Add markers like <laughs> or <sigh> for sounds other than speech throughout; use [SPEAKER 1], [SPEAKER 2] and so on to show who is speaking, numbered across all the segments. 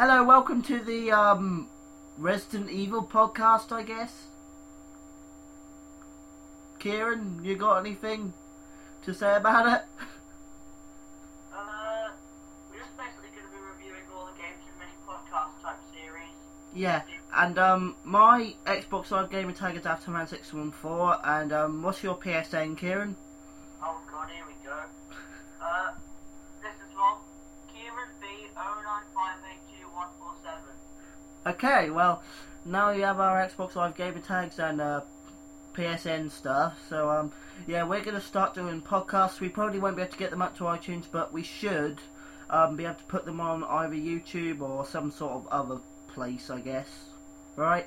[SPEAKER 1] Hello, welcome to the um, Resident Evil podcast, I guess. Kieran, you got anything to say about it?
[SPEAKER 2] Uh, we're just basically going to be reviewing all the games in mini podcast type series.
[SPEAKER 1] Yeah, and um, my Xbox Live gamer tag is Afterman614, and um, what's your PSN, Kieran?
[SPEAKER 2] Oh god, here we go.
[SPEAKER 1] Okay, well, now we have our Xbox Live gamer tags and uh, PSN stuff. So um, yeah, we're gonna start doing podcasts. We probably won't be able to get them up to iTunes, but we should um, be able to put them on either YouTube or some sort of other place, I guess. Right?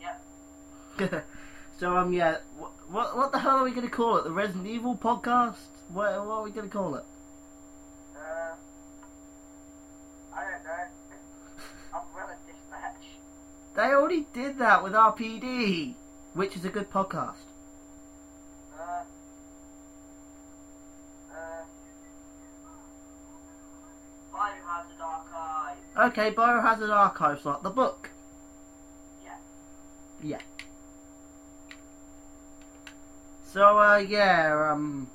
[SPEAKER 2] Yeah. <laughs>
[SPEAKER 1] so um, yeah, wh- what what the hell are we gonna call it? The Resident Evil podcast? What what are we gonna call it?
[SPEAKER 2] Uh, I don't know. Umbrella Dispatch.
[SPEAKER 1] They already did that with RPD, which is a good podcast.
[SPEAKER 2] Uh, uh, Biohazard Archive.
[SPEAKER 1] Okay, Biohazard Archives, like the book.
[SPEAKER 2] Yeah.
[SPEAKER 1] Yeah. So, uh, yeah, um,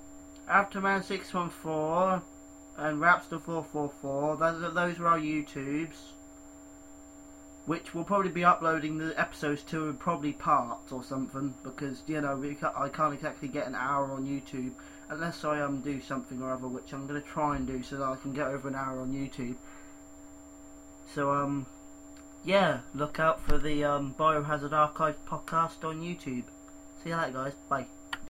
[SPEAKER 1] Afterman614 and Rapster444, those, those are our YouTubes. Which we'll probably be uploading the episodes to in probably parts or something, because, you know, I can't exactly get an hour on YouTube unless I um, do something or other, which I'm going to try and do so that I can get over an hour on YouTube. So, um, yeah, look out for the um, Biohazard Archive podcast on YouTube. See you later, guys. Bye.